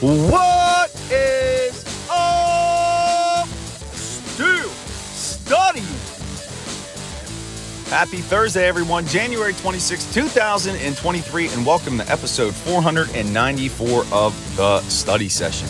What is up, Steel Study? Happy Thursday, everyone. January 26, 2023, and welcome to episode 494 of the study session.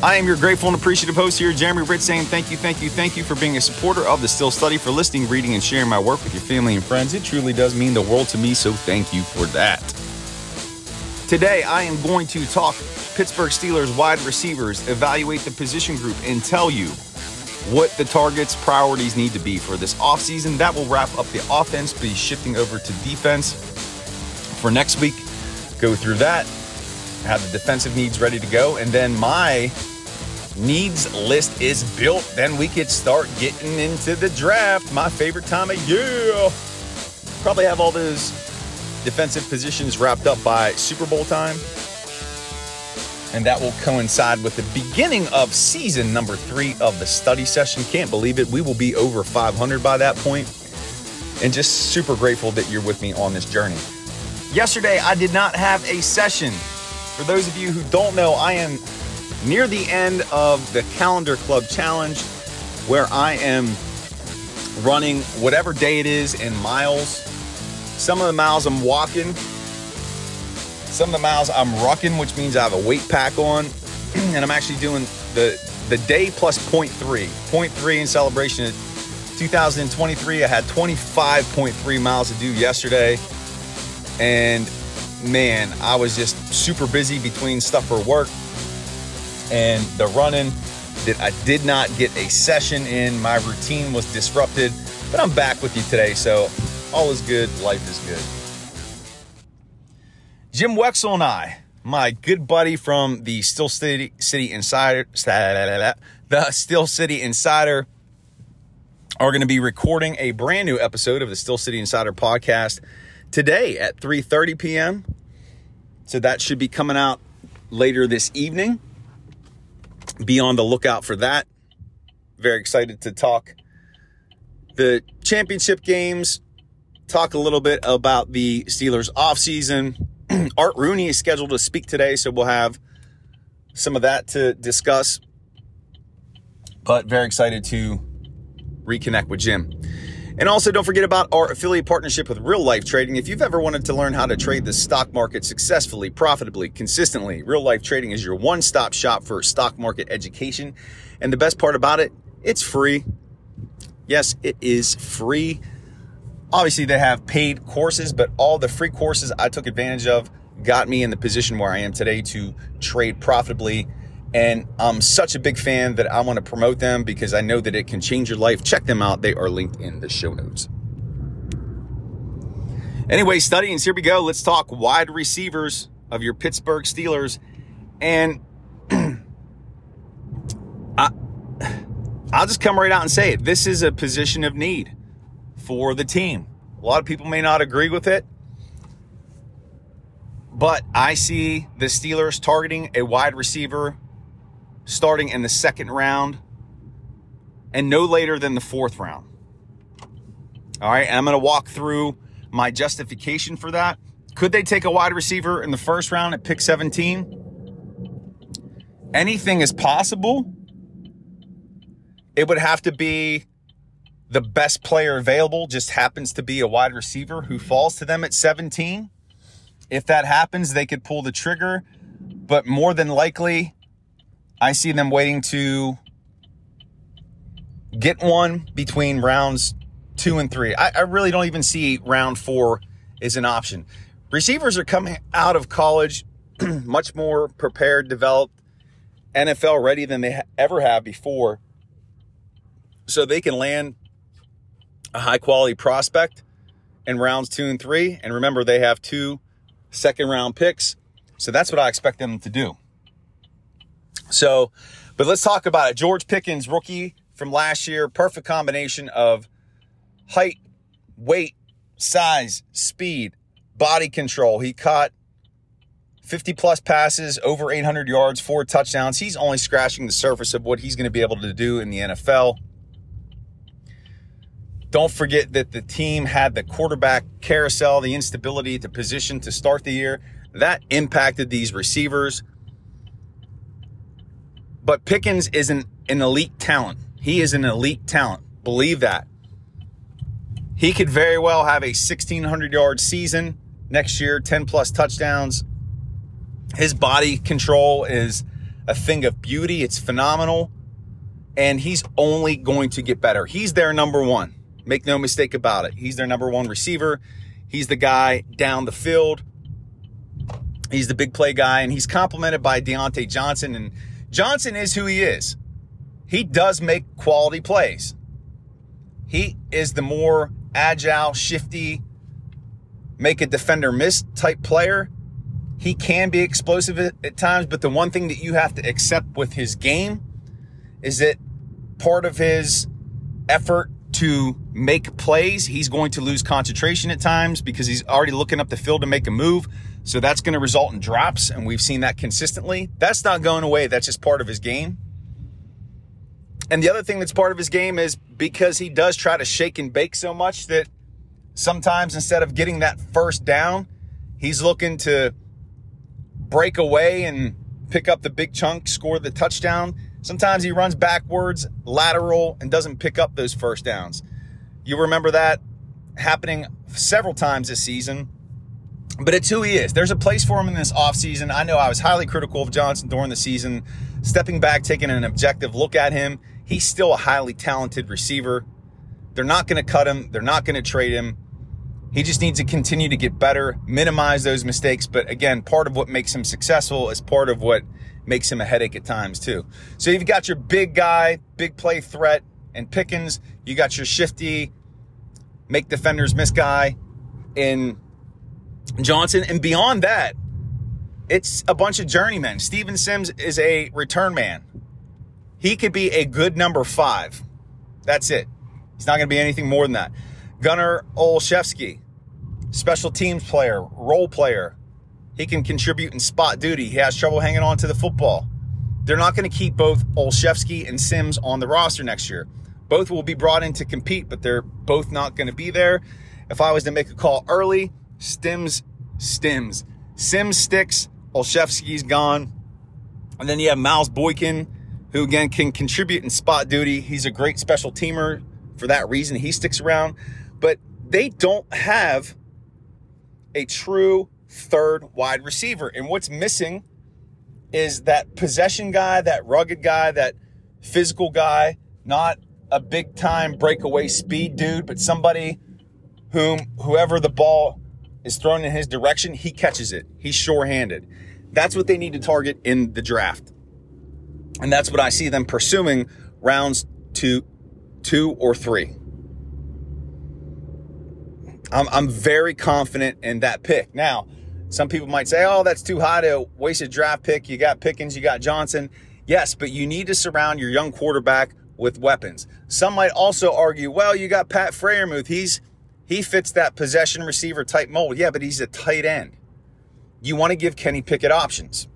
I am your grateful and appreciative host here, Jeremy Britt, saying thank you, thank you, thank you for being a supporter of the Steel Study, for listening, reading, and sharing my work with your family and friends. It truly does mean the world to me, so thank you for that. Today, I am going to talk Pittsburgh Steelers wide receivers, evaluate the position group, and tell you what the targets priorities need to be for this offseason. That will wrap up the offense, be shifting over to defense for next week. Go through that, have the defensive needs ready to go, and then my needs list is built. Then we could start getting into the draft, my favorite time of year. Probably have all those defensive positions wrapped up by Super Bowl time. And that will coincide with the beginning of season number three of the study session. Can't believe it. We will be over 500 by that point. And just super grateful that you're with me on this journey. Yesterday, I did not have a session. For those of you who don't know, I am near the end of the Calendar Club Challenge where I am running whatever day it is in miles. Some of the miles I'm walking, some of the miles I'm rucking, which means I have a weight pack on, and I'm actually doing the the day plus 0.3. 0.3 in celebration of 2023. I had 25.3 miles to do yesterday. And man, I was just super busy between stuff for work and the running that I did not get a session in. My routine was disrupted, but I'm back with you today. So all is good. Life is good. Jim Wexell and I, my good buddy from the Steel City, City Insider, the Steel City Insider, are going to be recording a brand new episode of the Steel City Insider podcast today at 3:30 p.m. So that should be coming out later this evening. Be on the lookout for that. Very excited to talk the championship games, talk a little bit about the Steelers offseason. Art Rooney is scheduled to speak today, so we'll have some of that to discuss. But very excited to reconnect with Jim. And also, don't forget about our affiliate partnership with Real Life Trading. If you've ever wanted to learn how to trade the stock market successfully, profitably, consistently, Real Life Trading is your one stop shop for stock market education. And the best part about it, it's free. Yes, it is free. Obviously, they have paid courses, but all the free courses I took advantage of got me in the position where I am today to trade profitably. And I'm such a big fan that I want to promote them because I know that it can change your life. Check them out. They are linked in the show notes. Anyway, studies, here we go. Let's talk wide receivers of your Pittsburgh Steelers. And I, I'll just come right out and say it. This is a position of need for the team. A lot of people may not agree with it, but I see the Steelers targeting a wide receiver starting in the second round and no later than the fourth round. All right, and I'm going to walk through my justification for that. Could they take a wide receiver in the first round at pick 17? Anything is possible. It would have to be the best player available, just happens to be a wide receiver who falls to them at 17. If that happens, they could pull the trigger, but more than likely, I see them waiting to get one between rounds two and three. I, I, really don't even see round four as an option. Receivers are coming out of college much more prepared, developed, NFL ready than they ever have before. So they can land a high quality prospect in rounds two and three. And remember, they have two second round picks. So that's what I expect them to do. So, but let's talk about it. George Pickens, rookie from last year, perfect combination of height, weight, size, speed, body control. He caught 50 plus passes, over 800 yards, four touchdowns. He's only scratching the surface of what he's going to be able to do in the NFL. Don't forget that the team had the quarterback carousel, the instability to position to start the year. That impacted these receivers. But Pickens is an, an elite talent. He is an elite talent. Believe that. He could very well have a 1,600 yard season next year, 10 plus touchdowns. His body control is a thing of beauty. It's phenomenal. And he's only going to get better. He's their number one. Make no mistake about it. He's their number one receiver. He's the guy down the field. He's the big play guy, and he's complemented by Diontae Johnson. And Johnson is who he is. He does make quality plays. He is the more agile, shifty, make a defender miss type player. He can be explosive at, at, times, but the one thing that you have to accept with his game is that part of his effort to make plays, he's going to lose concentration at times because he's already looking up the field to make a move. So that's going to result in drops, and we've seen that consistently. That's not going away. That's just part of his game. And the other thing that's part of his game is because he does try to shake and bake so much that sometimes instead of getting that first down, he's looking to break away and pick up the big chunk, score the touchdown. Sometimes he runs backwards, lateral, and doesn't pick up those first downs. You remember that happening several times this season, but it's who he is. There's a place for him in this offseason. I know I was highly critical of Johnson during the season, stepping back, taking an objective look at him. He's still a highly talented receiver. They're not going to cut him, they're not going to trade him. He just needs to continue to get better, minimize those mistakes. But again, part of what makes him successful is part of what makes him a headache at times too. So you've got your big guy, big play threat, and Pickens. You got your shifty, make defenders miss guy in Johnson. And beyond that, it's a bunch of journeymen. Steven Sims is a return man. He could be a good number five. That's it. He's not going to be anything more than that. Gunnar Olszewski, special teams player, role player. He can contribute in spot duty. He has trouble hanging on to the football. They're not going to keep both Olszewski and Sims on the roster next year. Both will be brought in to compete, but they're both not going to be there. If I was to make a call early, Stims, Stims. Sims sticks, Olszewski's gone. And then you have Miles Boykin, who again can contribute in spot duty. He's a great special teamer for that reason. He sticks around, but they don't have a true third wide receiver. And what's missing is that possession guy, that rugged guy, that physical guy, not a big time breakaway speed dude, but somebody whom whoever the ball is thrown in his direction, he catches it. He's sure handed. That's what they need to target in the draft. And that's what I see them pursuing rounds two, two or three. I'm, I'm very confident in that pick. Now, some people might say, oh, that's too high to waste a draft pick. You got Pickens, you got Johnson. Yes, but you need to surround your young quarterback with weapons. Some might also argue, well, you got Pat Freiermuth. He's he fits that possession receiver type mold. Yeah, but he's a tight end. You want to give Kenny Pickett options.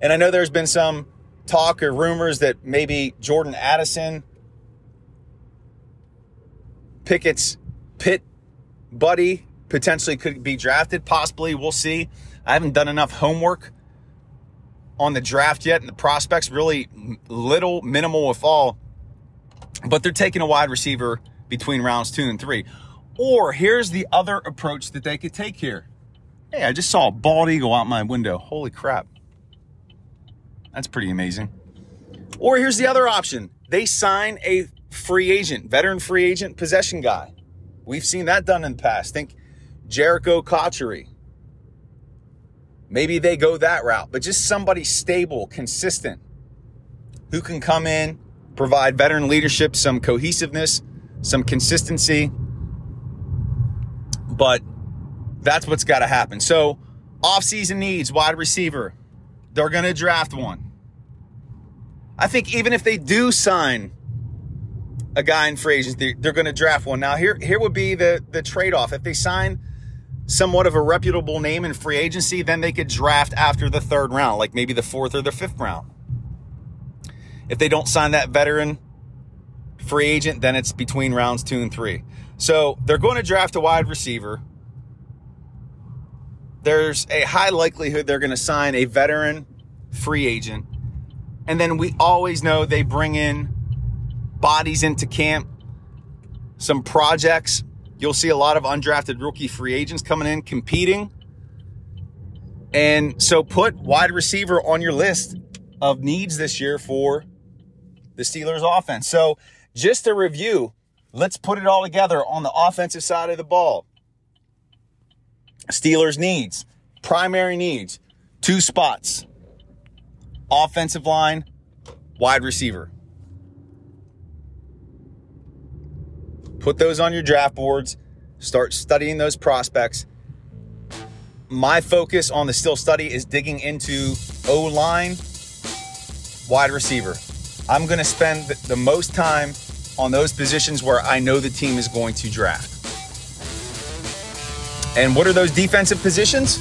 And I know there's been some talk or rumors that maybe Jordan Addison, Pickett's pit buddy, potentially could be drafted. Possibly, we'll see. I haven't done enough homework on the draft yet, and the prospects really little, minimal, if all. But they're taking a wide receiver between rounds two and three. Or here's the other approach that they could take here. Hey, I just saw a bald eagle out my window. Holy crap. That's pretty amazing. Or here's the other option they sign a free agent, veteran free agent possession guy. We've seen that done in the past. Think Jericho Cotchery. Maybe they go that route, but just somebody stable, consistent, who can come in, provide veteran leadership, some cohesiveness, some consistency. But that's what's got to happen. So, offseason needs wide receiver. They're going to draft one. I think even if they do sign a guy in free agency, they're going to draft one. Now, here here would be the the trade off. If they sign somewhat of a reputable name in free agency, then they could draft after the third round, like maybe the fourth or the fifth round. If they don't sign that veteran free agent, then it's between rounds two and three. So they're going to draft a wide receiver. There's a high likelihood they're going to sign a veteran free agent And then we always know they bring in bodies into camp, some projects. You'll see a lot of undrafted rookie free agents coming in competing. And so put wide receiver on your list of needs this year for the Steelers offense. So just a review, let's put it all together on the offensive side of the ball. Steelers needs, primary needs, two spots. Offensive line, wide receiver. Put those on your draft boards. Start studying those prospects. My focus on the Steel Study is digging into O line, wide receiver. I'm going to spend the most time on those positions where I know the team is going to draft. And what are those defensive positions?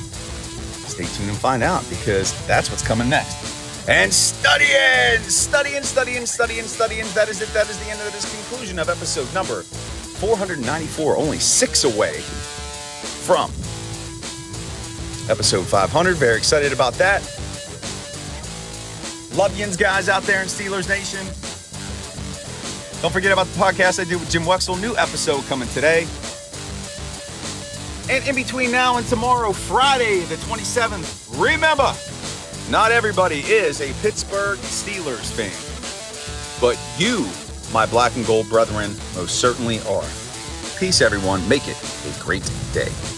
Stay tuned and find out because that's what's coming next. And studying, studying, studying, studying, studying. That is it. That is the end of this conclusion of episode number 494, only six away from episode 500. Very excited about that. Love yins guys out there in Steelers Nation. Don't forget about the podcast I do with Jim Wexell. New episode coming today. And in between now and tomorrow, Friday the 27th, remember, not everybody is a Pittsburgh Steelers fan. But you, my black and gold brethren, most certainly are. Peace, everyone. Make it a great day.